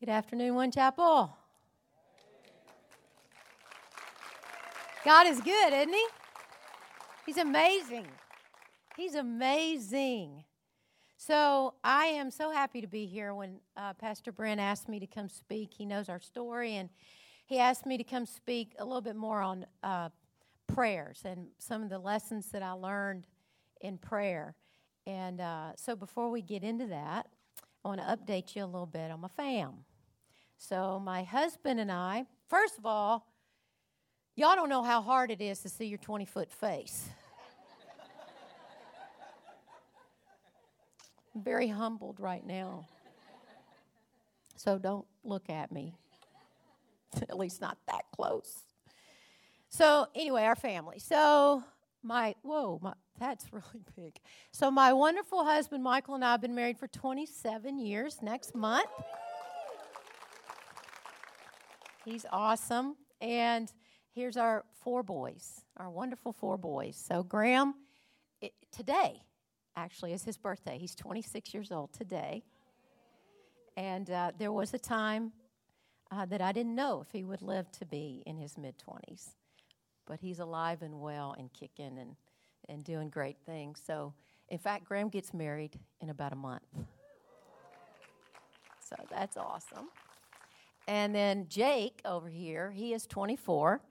Good afternoon, One Chapel. God is good, isn't He? He's amazing. He's amazing. So I am so happy to be here when uh, Pastor Brent asked me to come speak. He knows our story, and he asked me to come speak a little bit more on uh, prayers and some of the lessons that I learned in prayer. And uh, so before we get into that, I want to update you a little bit on my fam. So, my husband and I, first of all, y'all don't know how hard it is to see your 20 foot face. I'm very humbled right now. So, don't look at me, at least not that close. So, anyway, our family. So, my, whoa, my, that's really big. So, my wonderful husband, Michael, and I have been married for 27 years next month. He's awesome. And here's our four boys, our wonderful four boys. So, Graham, it, today actually is his birthday. He's 26 years old today. And uh, there was a time uh, that I didn't know if he would live to be in his mid 20s. But he's alive and well and kicking and, and doing great things. So, in fact, Graham gets married in about a month. So that's awesome. And then Jake over here, he is 24.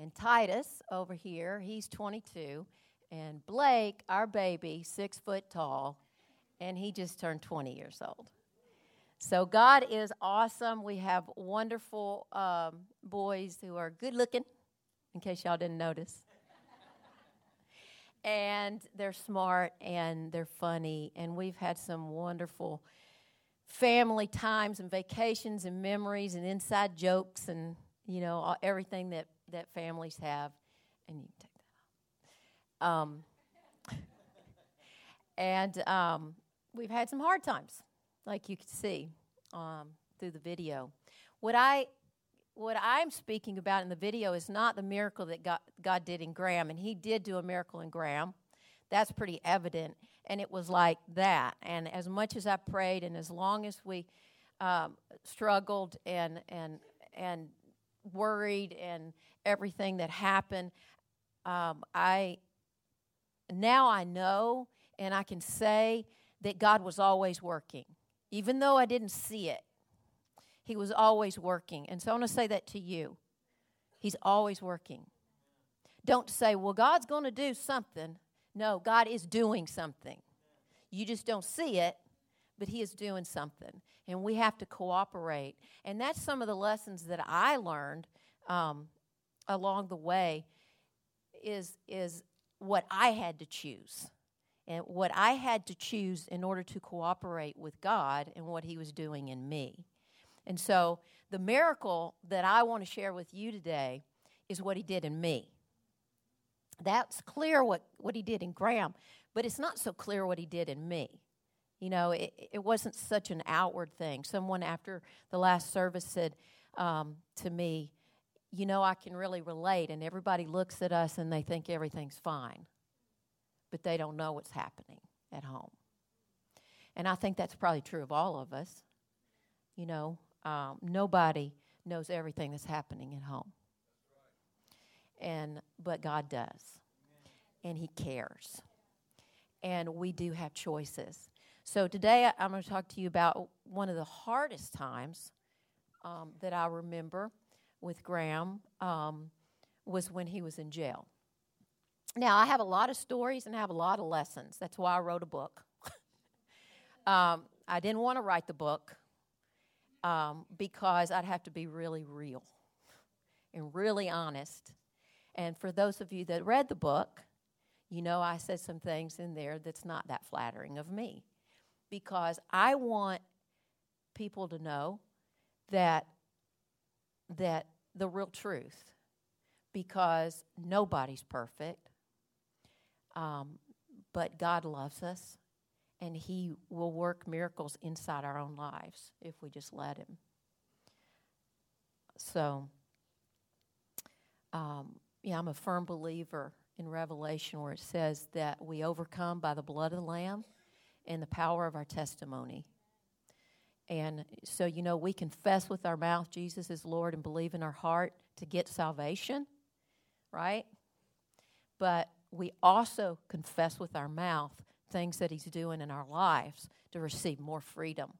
And Titus over here, he's 22. And Blake, our baby, six foot tall, and he just turned 20 years old. So God is awesome. We have wonderful um, boys who are good looking, in case y'all didn't notice. and they're smart and they're funny. And we've had some wonderful family times and vacations and memories and inside jokes and you know all, everything that that families have. And you can take that off. Um, and um, we've had some hard times like you can see um, through the video. What i what i'm speaking about in the video is not the miracle that god, god did in graham and he did do a miracle in graham that's pretty evident and it was like that. And as much as I prayed, and as long as we um, struggled and and and worried and everything that happened, um, I now I know and I can say that God was always working, even though I didn't see it. He was always working, and so I want to say that to you. He's always working. Don't say, "Well, God's going to do something." No, God is doing something. You just don't see it, but He is doing something. And we have to cooperate. And that's some of the lessons that I learned um, along the way is, is what I had to choose. And what I had to choose in order to cooperate with God and what He was doing in me. And so the miracle that I want to share with you today is what He did in me. That's clear what, what he did in Graham, but it's not so clear what he did in me. You know, it, it wasn't such an outward thing. Someone after the last service said um, to me, You know, I can really relate, and everybody looks at us and they think everything's fine, but they don't know what's happening at home. And I think that's probably true of all of us. You know, um, nobody knows everything that's happening at home and but God does. And he cares. And we do have choices. So today I'm going to talk to you about one of the hardest times um, that I remember with Graham um, was when he was in jail. Now, I have a lot of stories and I have a lot of lessons. That's why I wrote a book. um, I didn't want to write the book um, because I'd have to be really real and really honest and for those of you that read the book, you know I said some things in there that's not that flattering of me. Because I want people to know that that the real truth because nobody's perfect um, but god loves us and he will work miracles inside our own lives if we just let him. So um, yeah, I'm a firm believer in Revelation where it says that we overcome by the blood of the Lamb and the power of our testimony. And so, you know, we confess with our mouth Jesus is Lord and believe in our heart to get salvation, right? But we also confess with our mouth things that He's doing in our lives to receive more freedom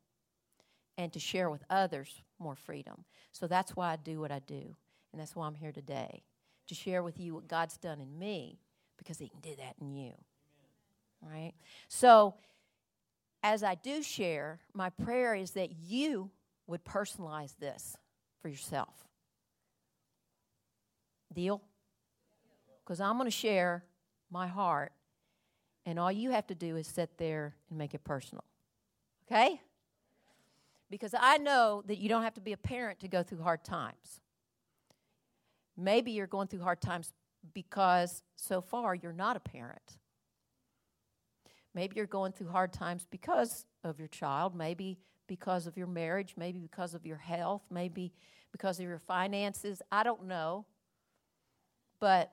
and to share with others more freedom. So that's why I do what I do. And that's why I'm here today to share with you what God's done in me because He can do that in you. Right? So, as I do share, my prayer is that you would personalize this for yourself. Deal? Because I'm going to share my heart, and all you have to do is sit there and make it personal. Okay? Because I know that you don't have to be a parent to go through hard times. Maybe you're going through hard times because so far you're not a parent. Maybe you're going through hard times because of your child, maybe because of your marriage, maybe because of your health, maybe because of your finances. I don't know. But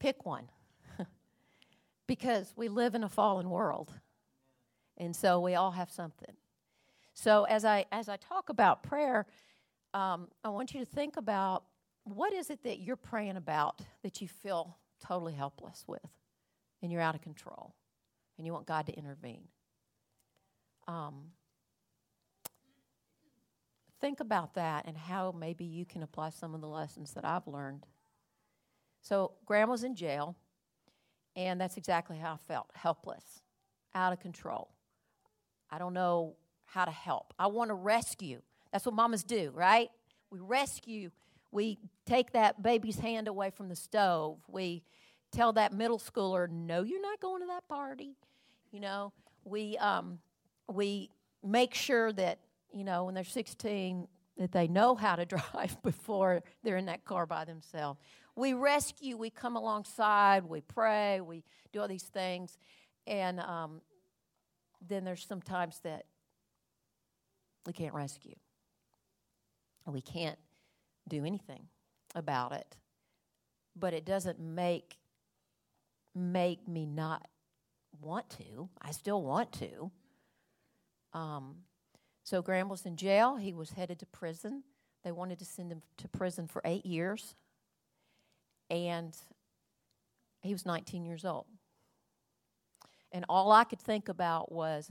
pick one. because we live in a fallen world. And so we all have something. So as I as I talk about prayer, um, I want you to think about what is it that you're praying about that you feel totally helpless with, and you're out of control, and you want God to intervene. Um, think about that and how maybe you can apply some of the lessons that I've learned. So, Graham was in jail, and that's exactly how I felt helpless, out of control. I don't know how to help. I want to rescue. That's what mamas do, right? We rescue. We take that baby's hand away from the stove. We tell that middle schooler, no, you're not going to that party. You know, we, um, we make sure that, you know, when they're 16, that they know how to drive before they're in that car by themselves. We rescue, we come alongside, we pray, we do all these things. And um, then there's some times that we can't rescue. We can't do anything about it. But it doesn't make make me not want to. I still want to. Um, so Graham was in jail. He was headed to prison. They wanted to send him to prison for eight years. And he was 19 years old. And all I could think about was,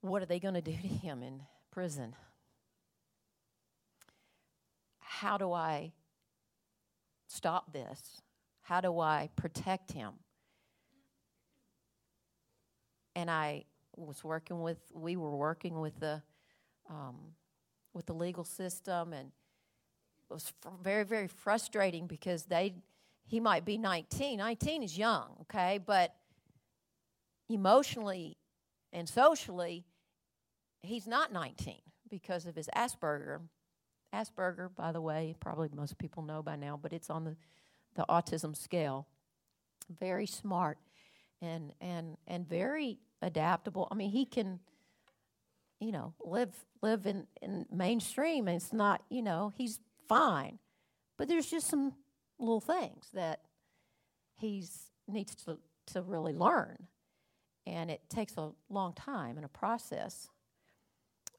what are they going to do to him in prison? How do I stop this? How do I protect him? And I was working with, we were working with the, um, with the legal system, and it was fr- very, very frustrating because they, he might be 19. 19 is young, okay, but emotionally and socially, he's not 19 because of his Asperger. Asperger, by the way, probably most people know by now, but it's on the, the autism scale. Very smart and and and very adaptable. I mean, he can, you know, live live in, in mainstream. And it's not, you know, he's fine, but there's just some little things that he's needs to to really learn and it takes a long time and a process.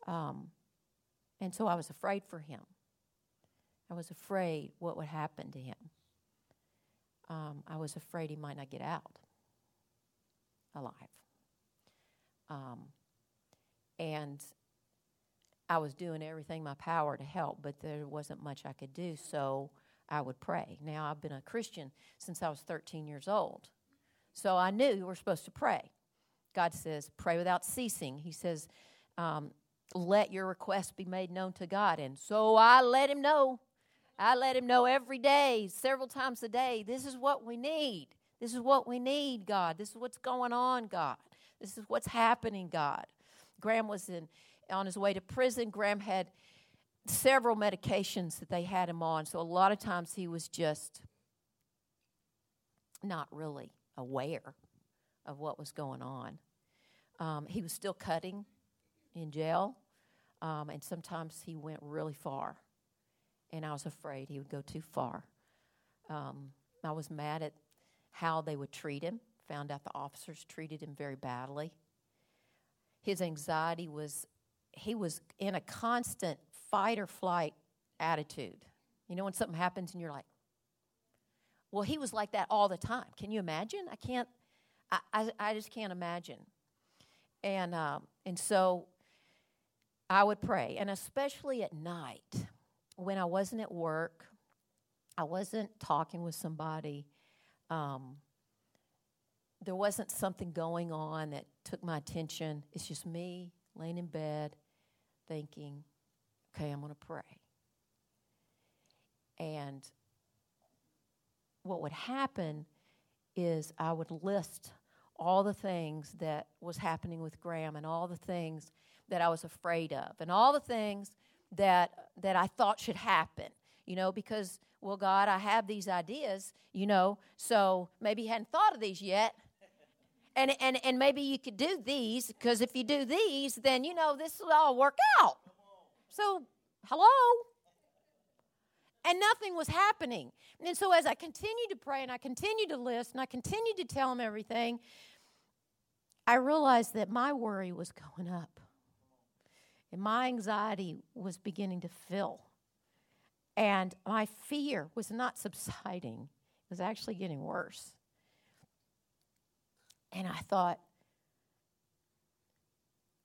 Um, and so I was afraid for him. I was afraid what would happen to him. Um, I was afraid he might not get out alive. Um, and I was doing everything my power to help, but there wasn't much I could do, so I would pray. Now, I've been a Christian since I was 13 years old, so I knew we were supposed to pray. God says, pray without ceasing. He says, um, let your requests be made known to God. And so I let him know. I let him know every day, several times a day, this is what we need. This is what we need, God. This is what's going on, God. This is what's happening, God. Graham was in on his way to prison. Graham had several medications that they had him on. So a lot of times he was just not really aware of what was going on. Um, he was still cutting in jail, um, and sometimes he went really far. And I was afraid he would go too far. Um, I was mad at how they would treat him, found out the officers treated him very badly. his anxiety was, he was in a constant fight or flight attitude. You know, when something happens and you're like, well, he was like that all the time. Can you imagine? I can't, I, I, I just can't imagine. And, um, and so I would pray, and especially at night when I wasn't at work, I wasn't talking with somebody, um, there wasn't something going on that took my attention. It's just me laying in bed thinking, okay, I'm going to pray. And what would happen is I would list all the things that was happening with Graham and all the things that I was afraid of and all the things that that I thought should happen. You know, because well God, I have these ideas, you know, so maybe you hadn't thought of these yet. And and and maybe you could do these because if you do these, then you know this will all work out. So, hello? and nothing was happening. And so, as I continued to pray and I continued to list and I continued to tell him everything, I realized that my worry was going up and my anxiety was beginning to fill. And my fear was not subsiding, it was actually getting worse. And I thought,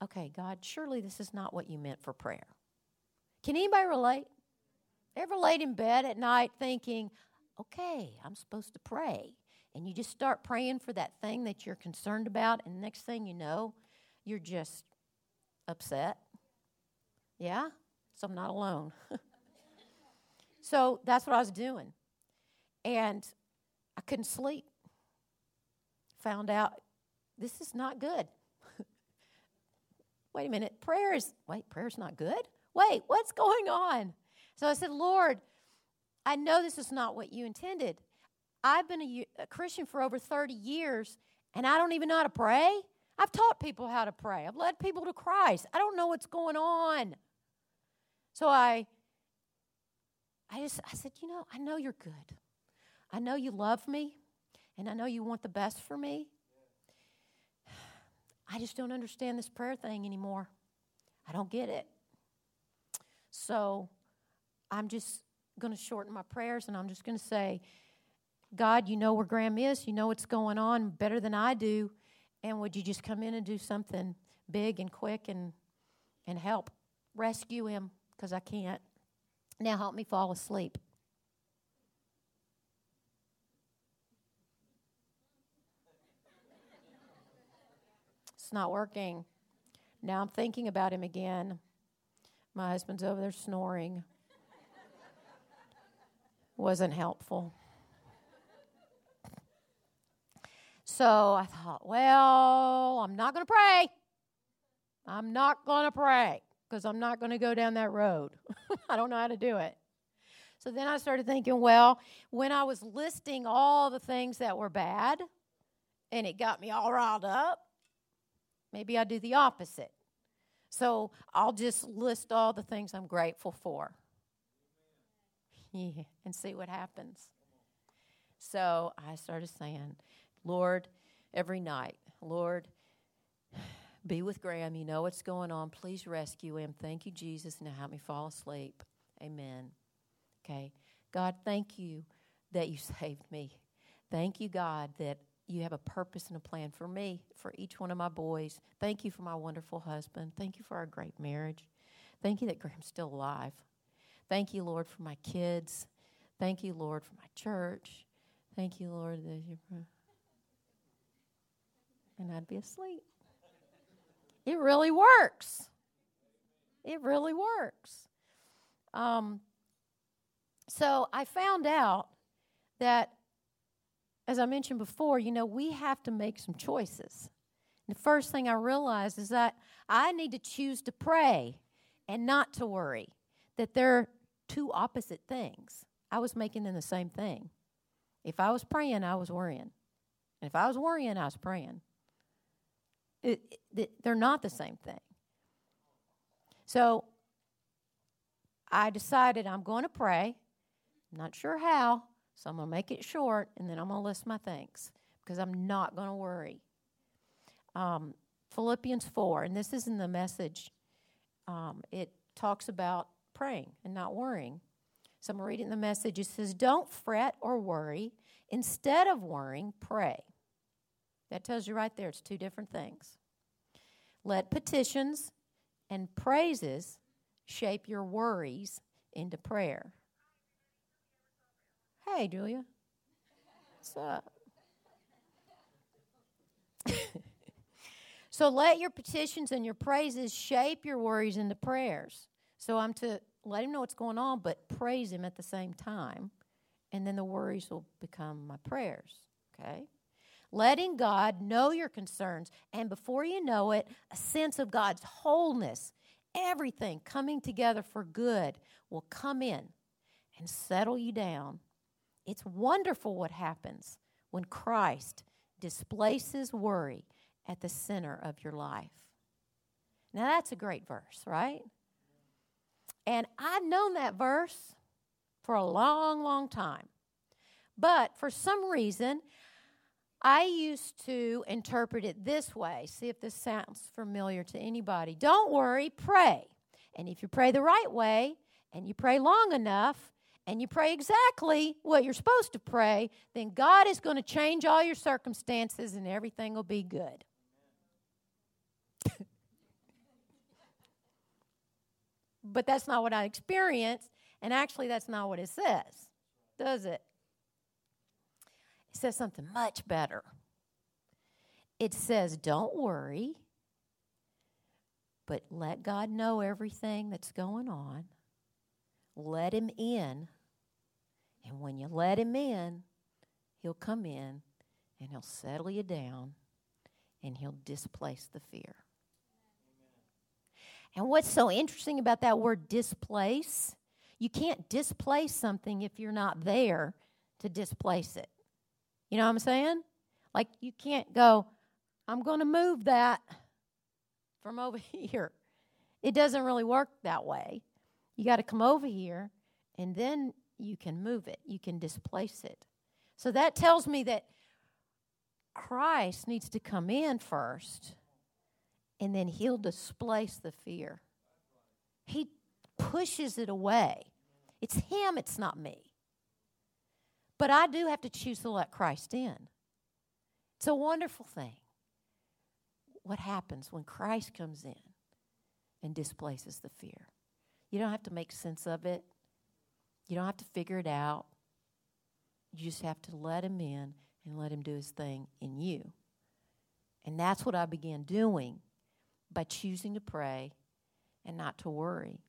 okay, God, surely this is not what you meant for prayer. Can anybody relate? Ever laid in bed at night thinking, okay, I'm supposed to pray? And you just start praying for that thing that you're concerned about, and next thing you know, you're just upset. Yeah? So I'm not alone. so that's what I was doing. And I couldn't sleep. Found out this is not good. wait a minute, prayer is, wait, prayer's not good? Wait, what's going on? So I said, Lord, I know this is not what you intended. I've been a, a, Christian for over 30 years, and I don't even know how to pray. I've taught people how to pray, I've led people to Christ. I don't know what's going on. So I, I just, I said, you know, I know you're good. I know you love me, and I know you want the best for me. I just don't understand this prayer thing anymore. I don't get it. So I'm just going to shorten my prayers and I'm just going to say, God, you know where Graham is. You know what's going on better than I do. And would you just come in and do something big and quick and, and help rescue him because I can't. Now help me fall asleep. It's not working. Now I'm thinking about him again. My husband's over there snoring wasn't helpful. So I thought, well, I'm not going to pray. I'm not going to pray because I'm not going to go down that road. I don't know how to do it. So then I started thinking, well, when I was listing all the things that were bad and it got me all riled up, maybe I do the opposite. So I'll just list all the things I'm grateful for. Yeah, and see what happens. So I started saying, Lord, every night, Lord, be with Graham. You know what's going on. Please rescue him. Thank you, Jesus. Now help me fall asleep. Amen. Okay. God, thank you that you saved me. Thank you, God, that you have a purpose and a plan for me, for each one of my boys. Thank you for my wonderful husband. Thank you for our great marriage. Thank you that Graham's still alive. Thank you, Lord, for my kids. Thank you, Lord, for my church. Thank you, Lord, that you. And I'd be asleep. It really works. It really works. Um, so I found out that, as I mentioned before, you know, we have to make some choices. And the first thing I realized is that I need to choose to pray and not to worry. That they're two opposite things. I was making them the same thing. If I was praying, I was worrying. And if I was worrying, I was praying. It, it, they're not the same thing. So I decided I'm going to pray. Not sure how, so I'm going to make it short and then I'm going to list my thanks because I'm not going to worry. Um, Philippians 4, and this is in the message. Um, it talks about praying and not worrying. So I'm reading the message. It says, Don't fret or worry. Instead of worrying, pray. That tells you right there it's two different things. Let petitions and praises shape your worries into prayer. Hey, Julia. What's up? so let your petitions and your praises shape your worries into prayers. So I'm to let him know what's going on, but praise him at the same time. And then the worries will become my prayers. Okay? Letting God know your concerns. And before you know it, a sense of God's wholeness, everything coming together for good, will come in and settle you down. It's wonderful what happens when Christ displaces worry at the center of your life. Now, that's a great verse, right? And I've known that verse for a long, long time. But for some reason, I used to interpret it this way. See if this sounds familiar to anybody. Don't worry, pray. And if you pray the right way and you pray long enough and you pray exactly what you're supposed to pray, then God is going to change all your circumstances and everything will be good. but that's not what I experienced. And actually, that's not what it says, does it? It says something much better. It says, Don't worry, but let God know everything that's going on. Let Him in. And when you let Him in, He'll come in and He'll settle you down and He'll displace the fear. And what's so interesting about that word displace, you can't displace something if you're not there to displace it. You know what I'm saying? Like you can't go, I'm going to move that from over here. It doesn't really work that way. You got to come over here and then you can move it, you can displace it. So that tells me that Christ needs to come in first and then he'll displace the fear. He pushes it away. It's him, it's not me. But I do have to choose to let Christ in. It's a wonderful thing. What happens when Christ comes in and displaces the fear? You don't have to make sense of it, you don't have to figure it out. You just have to let him in and let him do his thing in you. And that's what I began doing by choosing to pray and not to worry.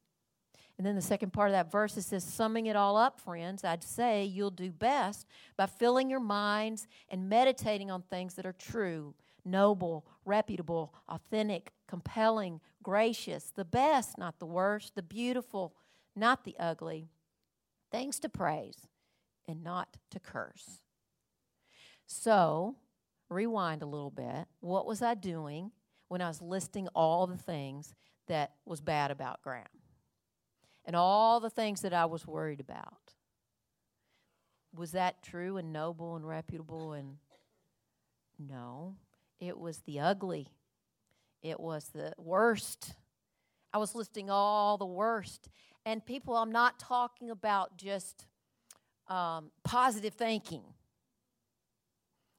And then the second part of that verse it says, summing it all up, friends, I'd say you'll do best by filling your minds and meditating on things that are true, noble, reputable, authentic, compelling, gracious, the best, not the worst, the beautiful, not the ugly, things to praise and not to curse. So, rewind a little bit. What was I doing when I was listing all the things that was bad about Graham and all the things that I was worried about. Was that true and noble and reputable and no, it was the ugly. It was the worst. I was listing all the worst. And people, I'm not talking about just um, positive thinking.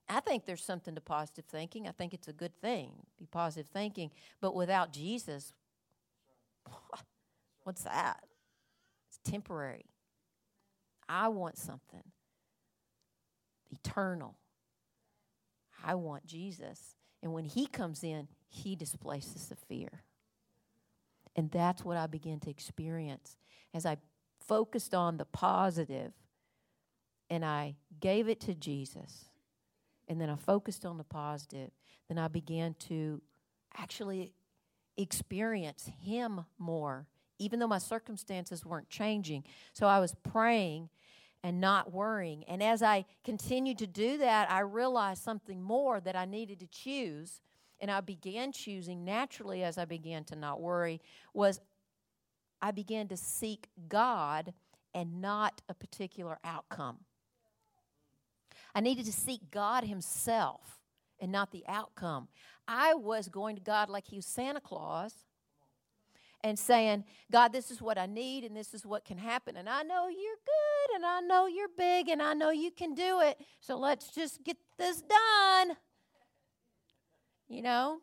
I think there's something to positive thinking. I think it's a good thing, be positive thinking. But without Jesus, what's that? Temporary. I want something eternal. I want Jesus. And when He comes in, He displaces the fear. And that's what I began to experience as I focused on the positive and I gave it to Jesus and then I focused on the positive, then I began to actually experience Him more, even though my circumstances weren't changing. So I was praying and not worrying. And as I continued to do that, I realized something more that I needed to choose. And I began choosing naturally as I began to not worry, was I began to seek God and not a particular outcome. I needed to seek God Himself and not the outcome. I was going to God like He was Santa Claus and saying, God, this is what I need and this is what can happen. And I know you're good and I know you're big and I know you can do it. So let's just get this done. You know?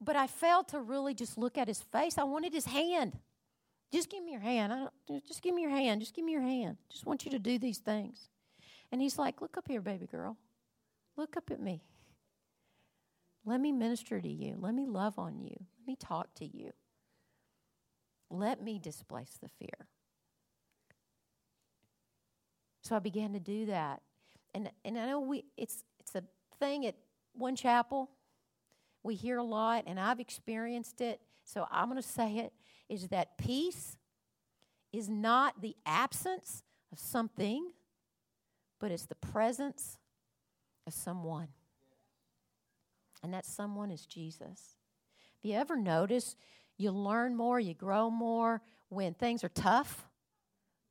But I failed to really just look at his face. I wanted his hand. Just give me your hand. I don't, just give me your hand. Just give me your hand. Just want you to do these things. And he's like, Look up here, baby girl. Look up at me. Let me minister to you. Let me love on you. Let me talk to you. Let me displace the fear. So I began to do that. And, and I know we it's it's a thing at one chapel. We hear a lot, and I've experienced it. So I'm going to say it is that peace is not the absence of something, but it's the presence of someone and that someone is Jesus. Have you ever noticed you learn more, you grow more when things are tough?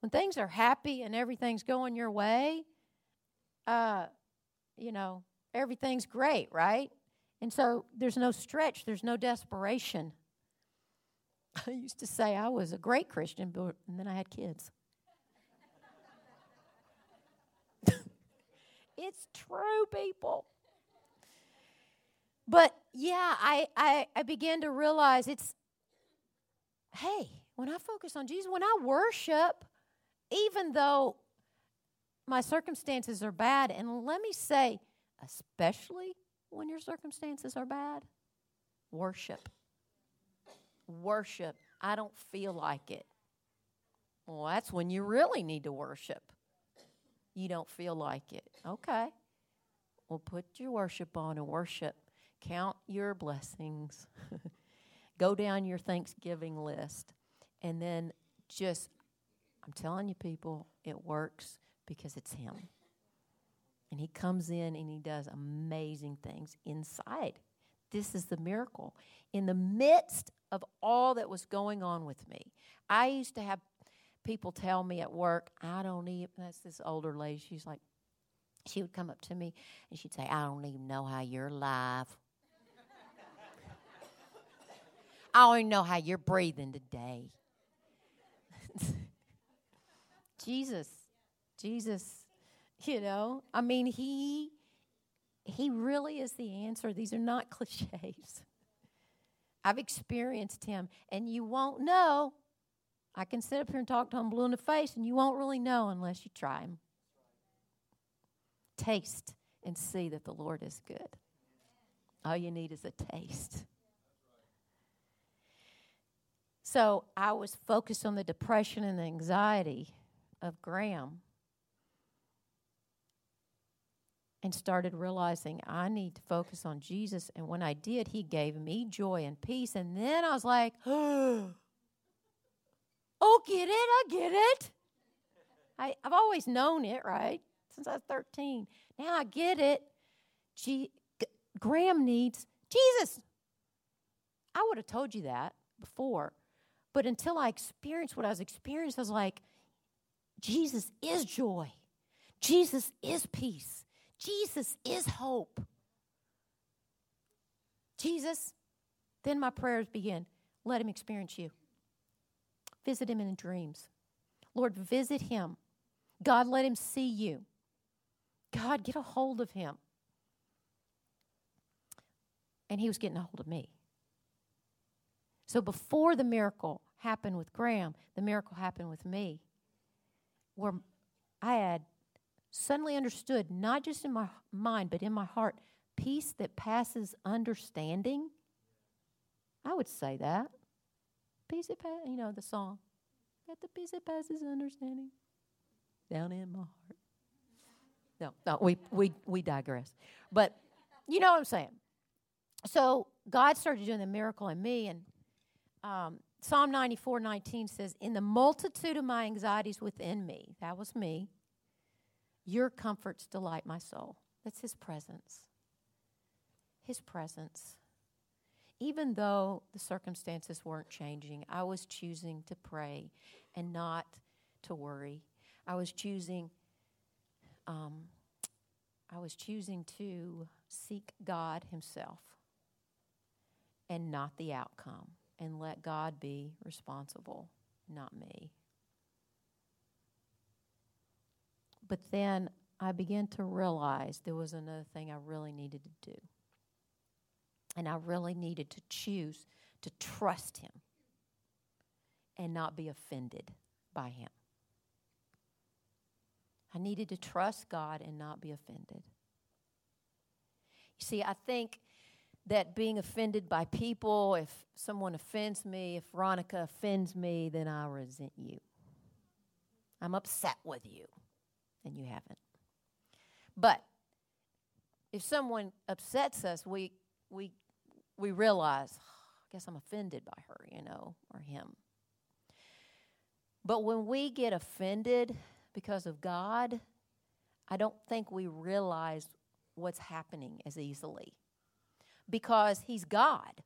When things are happy and everything's going your way, uh, you know, everything's great, right? And so there's no stretch, there's no desperation. I used to say I was a great Christian, but and then I had kids. it's true, people. But yeah, I, I, I began to realize it's, hey, when I focus on Jesus, when I worship, even though my circumstances are bad, and let me say, especially when your circumstances are bad, worship. Worship. I don't feel like it. Well, that's when you really need to worship. You don't feel like it. Okay. Well, put your worship on and worship. Count your blessings. Go down your Thanksgiving list. And then just, I'm telling you, people, it works because it's Him. And He comes in and He does amazing things inside. This is the miracle. In the midst of all that was going on with me, I used to have people tell me at work, I don't even, that's this older lady, she's like, she would come up to me and she'd say, I don't even know how you're alive. I don't even know how you're breathing today. Jesus, Jesus, you know, I mean, he he really is the answer. These are not cliches. I've experienced him, and you won't know. I can sit up here and talk to him blue in the face, and you won't really know unless you try him. Taste and see that the Lord is good. All you need is a taste. So I was focused on the depression and the anxiety of Graham and started realizing I need to focus on Jesus. And when I did, He gave me joy and peace. And then I was like, oh, get it? I get it. I, I've always known it, right? Since I was 13. Now I get it. G- G- Graham needs Jesus. I would have told you that before. But until I experienced what I was experiencing, I was like, Jesus is joy. Jesus is peace. Jesus is hope. Jesus, then my prayers begin. Let him experience you. Visit him in dreams. Lord, visit him. God, let him see you. God, get a hold of him. And he was getting a hold of me. So before the miracle happened with Graham, the miracle happened with me, where I had suddenly understood, not just in my mind, but in my heart, peace that passes understanding. I would say that. Peace that passes, you know, the song. Got the peace that passes understanding down in my heart. No, no, we, we, we digress. But you know what I'm saying. So God started doing the miracle in me, and um, Psalm 94 19 says, In the multitude of my anxieties within me, that was me, your comforts delight my soul. That's his presence. His presence. Even though the circumstances weren't changing, I was choosing to pray and not to worry. I was choosing, um, I was choosing to seek God Himself and not the outcome, and let God be responsible, not me. But then I began to realize there was another thing I really needed to do. And I really needed to choose to trust Him and not be offended by Him. I needed to trust God and not be offended. You see, I think that being offended by people, if someone offends me, if Veronica offends me, then I resent you. I'm upset with you, and you haven't. But if someone upsets us, we we we realize, oh, I guess I'm offended by her, you know, or him. But when we get offended because of God, I don't think we realize what's happening as easily because He's God.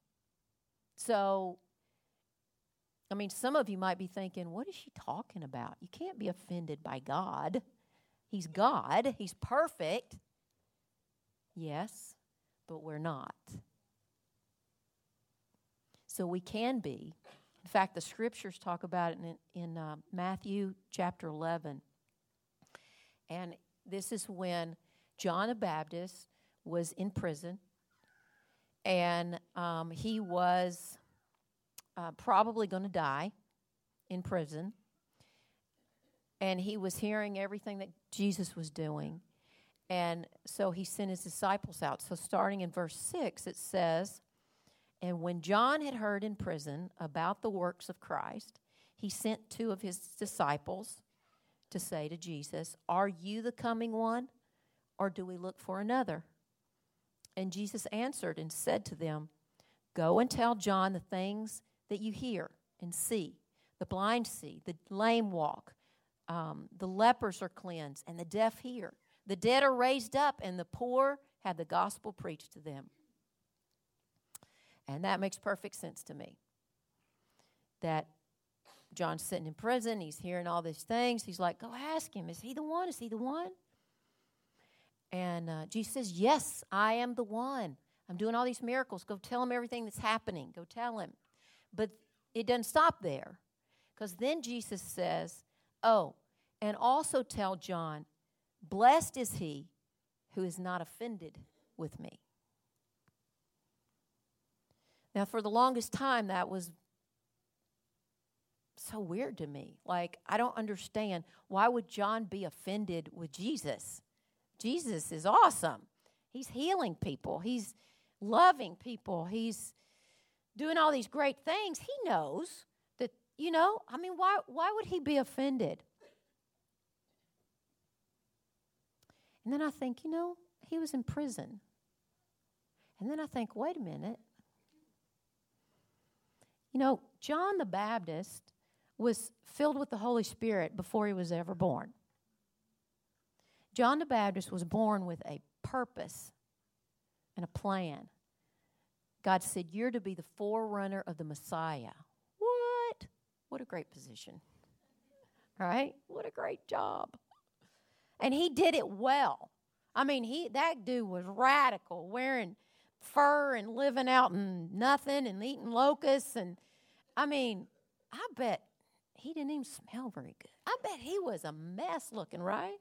So, I mean, some of you might be thinking, what is she talking about? You can't be offended by God. He's God, He's perfect. Yes, but we're not. So we can be. In fact, the scriptures talk about it in, in uh, Matthew chapter 11. And this is when John the Baptist was in prison, and um, he was uh, probably going to die in prison. And he was hearing everything that Jesus was doing. And so he sent his disciples out. So, starting in verse 6, it says, And when John had heard in prison about the works of Christ, he sent two of his disciples to say to Jesus, Are you the coming one, or do we look for another? And Jesus answered and said to them, Go and tell John the things that you hear and see. The blind see, the lame walk, um, the lepers are cleansed, and the deaf hear. The dead are raised up, and the poor have the gospel preached to them. And that makes perfect sense to me. That John's sitting in prison. He's hearing all these things. He's like, Go ask him. Is he the one? Is he the one? And uh, Jesus says, Yes, I am the one. I'm doing all these miracles. Go tell him everything that's happening. Go tell him. But it doesn't stop there. Because then Jesus says, Oh, and also tell John, Blessed is he who is not offended with me. Now, for the longest time, that was so weird to me. Like, I don't understand. Why would John be offended with Jesus? Jesus is awesome. He's healing people, he's loving people, he's doing all these great things. He knows that, you know, I mean, why, why would he be offended? And then I think, you know, he was in prison. And then I think, wait a minute. You know, John the Baptist was filled with the Holy Spirit before he was ever born. John the Baptist was born with a purpose and a plan. God said, You're to be the forerunner of the Messiah. What? What a great position. All right? What a great job. And he did it well. I mean, he that dude was radical, wearing fur and living out in nothing and eating locusts and I mean, I bet he didn't even smell very good. I bet he was a mess looking, right?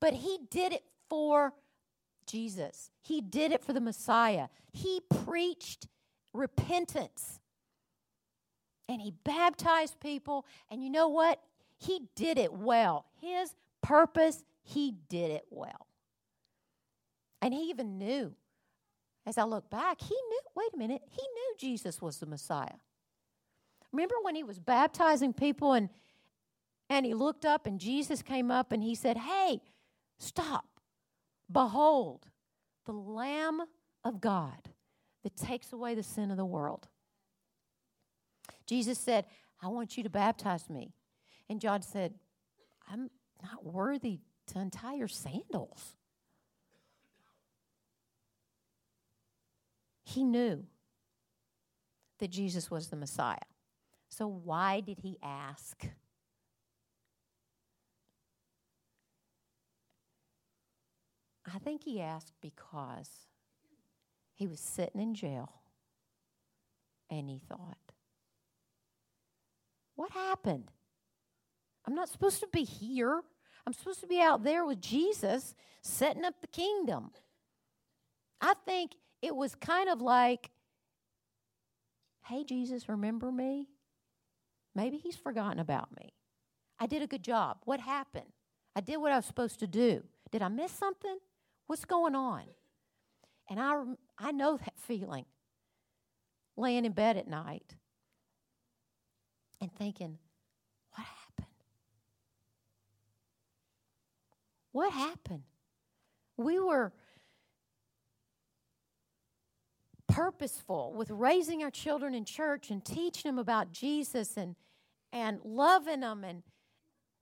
But he did it for Jesus. He did it for the Messiah. He preached repentance. And he baptized people. And you know what? He did it well. His purpose, he did it well. And he even knew, as I look back, he knew, wait a minute, he knew Jesus was the Messiah. Remember when he was baptizing people and and he looked up and Jesus came up and he said, "Hey, stop. Behold, the lamb of God that takes away the sin of the world." Jesus said, "I want you to baptize me." And John said, "I'm not worthy to untie your sandals." He knew that Jesus was the Messiah. So, why did he ask? I think he asked because he was sitting in jail and he thought, What happened? I'm not supposed to be here. I'm supposed to be out there with Jesus setting up the kingdom. I think it was kind of like, Hey, Jesus, remember me? Maybe he's forgotten about me. I did a good job. What happened? I did what I was supposed to do. Did I miss something? What's going on? And I, I know that feeling laying in bed at night and thinking, what happened? What happened? We were purposeful with raising our children in church and teaching them about Jesus and and loving them and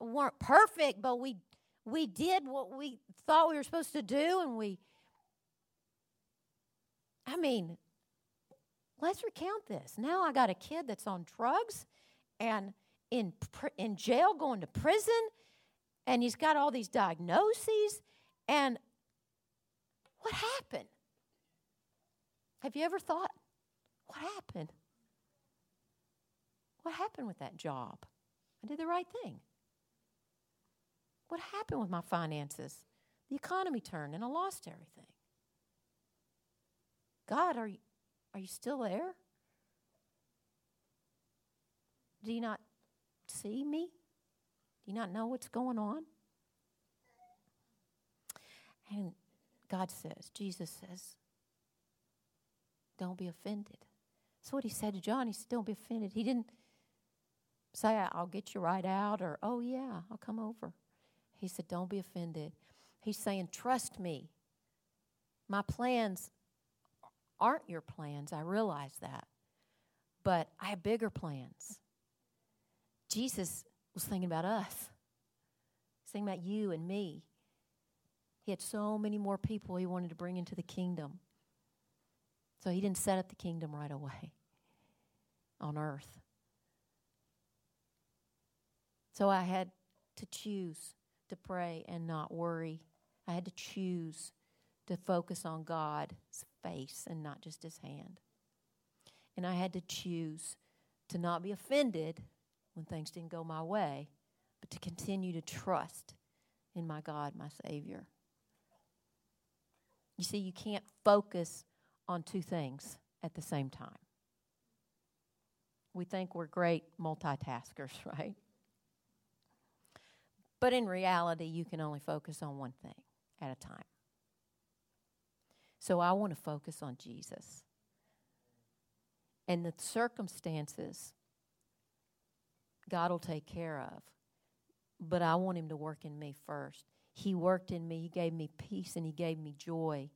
weren't perfect, but we we did what we thought we were supposed to do and we I mean, let's recount this. Now I got a kid that's on drugs and in in jail going to prison and he's got all these diagnoses and what happened? Have you ever thought, what happened? What happened with that job? I did the right thing. What happened with my finances? The economy turned and I lost everything. God, are you, are you still there? Do you not see me? Do you not know what's going on? And God says, Jesus says, don't be offended. That's what he said to John. He said, Don't be offended. He didn't say, I'll get you right out or, Oh, yeah, I'll come over. He said, Don't be offended. He's saying, Trust me. My plans aren't your plans. I realize that. But I have bigger plans. Jesus was thinking about us, He's thinking about you and me. He had so many more people he wanted to bring into the kingdom. So he didn't set up the kingdom right away on earth. So I had to choose to pray and not worry. I had to choose to focus on God's face and not just his hand. And I had to choose to not be offended when things didn't go my way, but to continue to trust in my God, my Savior. You see, you can't focus on two things at the same time. We think we're great multitaskers, right? But in reality, you can only focus on one thing at a time. So I want to focus on Jesus. And the circumstances, God will take care of. But I want Him to work in me first. He worked in me, He gave me peace, and He gave me joy.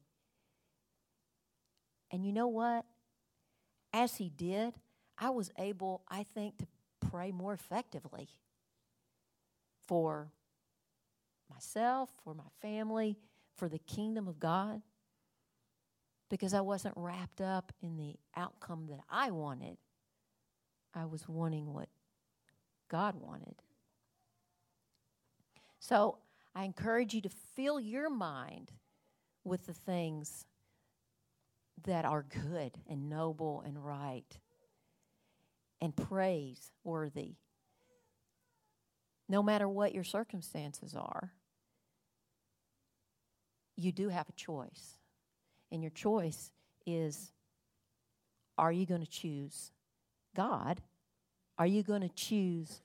And you know what? As He did, I was able, I think, to pray more effectively for myself, for my family, for the kingdom of God because I wasn't wrapped up in the outcome that I wanted. I was wanting what God wanted. So I encourage you to fill your mind with the things that are good and noble and right and praiseworthy. No matter what your circumstances are, you do have a choice. And your choice is are you going to choose God? Are you going to choose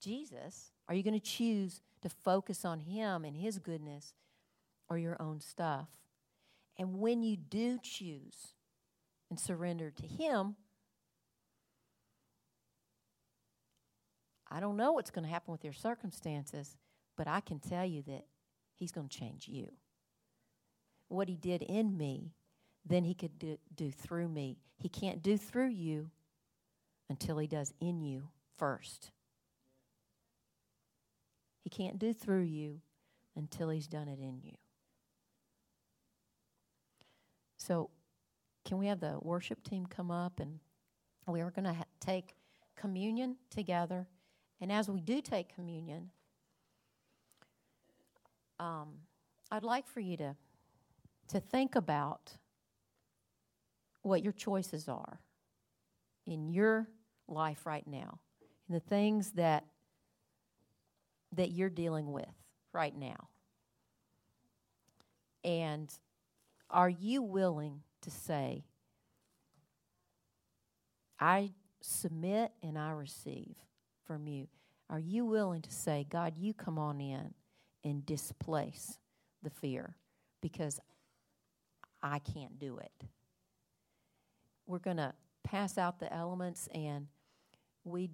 Jesus? Are you going to choose to focus on Him and His goodness or your own stuff? And when you do choose and surrender to Him, I don't know what's going to happen with your circumstances, but I can tell you that He's going to change you what he did in me, then he could do, do through me. He can't do through you until he does in you first. He can't do through you until he's done it in you. So, can we have the worship team come up and we are going to ha- take communion together. And as we do take communion, um, I'd like for you to to think about what your choices are in your life right now, and the things that that you're dealing with right now. And are you willing to say, I submit and I receive from you? Are you willing to say, God, you come on in and displace the fear because I can't do it? We're going to pass out the elements and we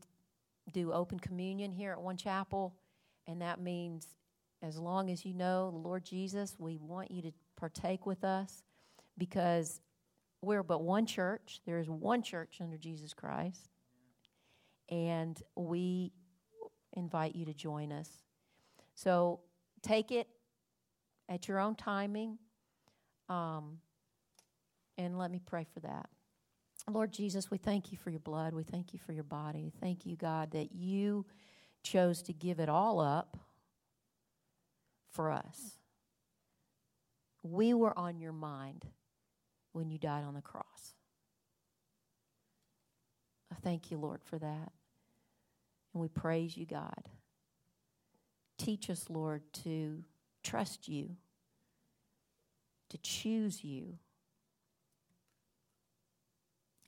do open communion here at One Chapel, and that means as long as you know the Lord Jesus, we want you to partake with us because we're but one church. There is one church under Jesus Christ. And we invite you to join us. So take it at your own timing. Um, and let me pray for that. Lord Jesus, we thank you for your blood. We thank you for your body. Thank you, God, that you chose to give it all up for us. We were on your mind when you died on the cross. I thank you, Lord, for that. And we praise you, God. Teach us, Lord, to trust you, to choose you,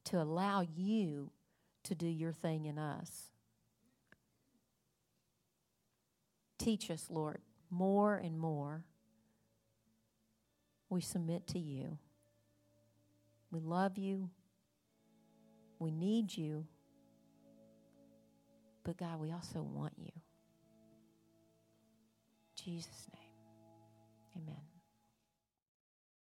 to allow you to do your thing in us. Teach us, Lord, more and more. We submit to you. We love you. We need you. But God, we also want you. In Jesus' name. Amen.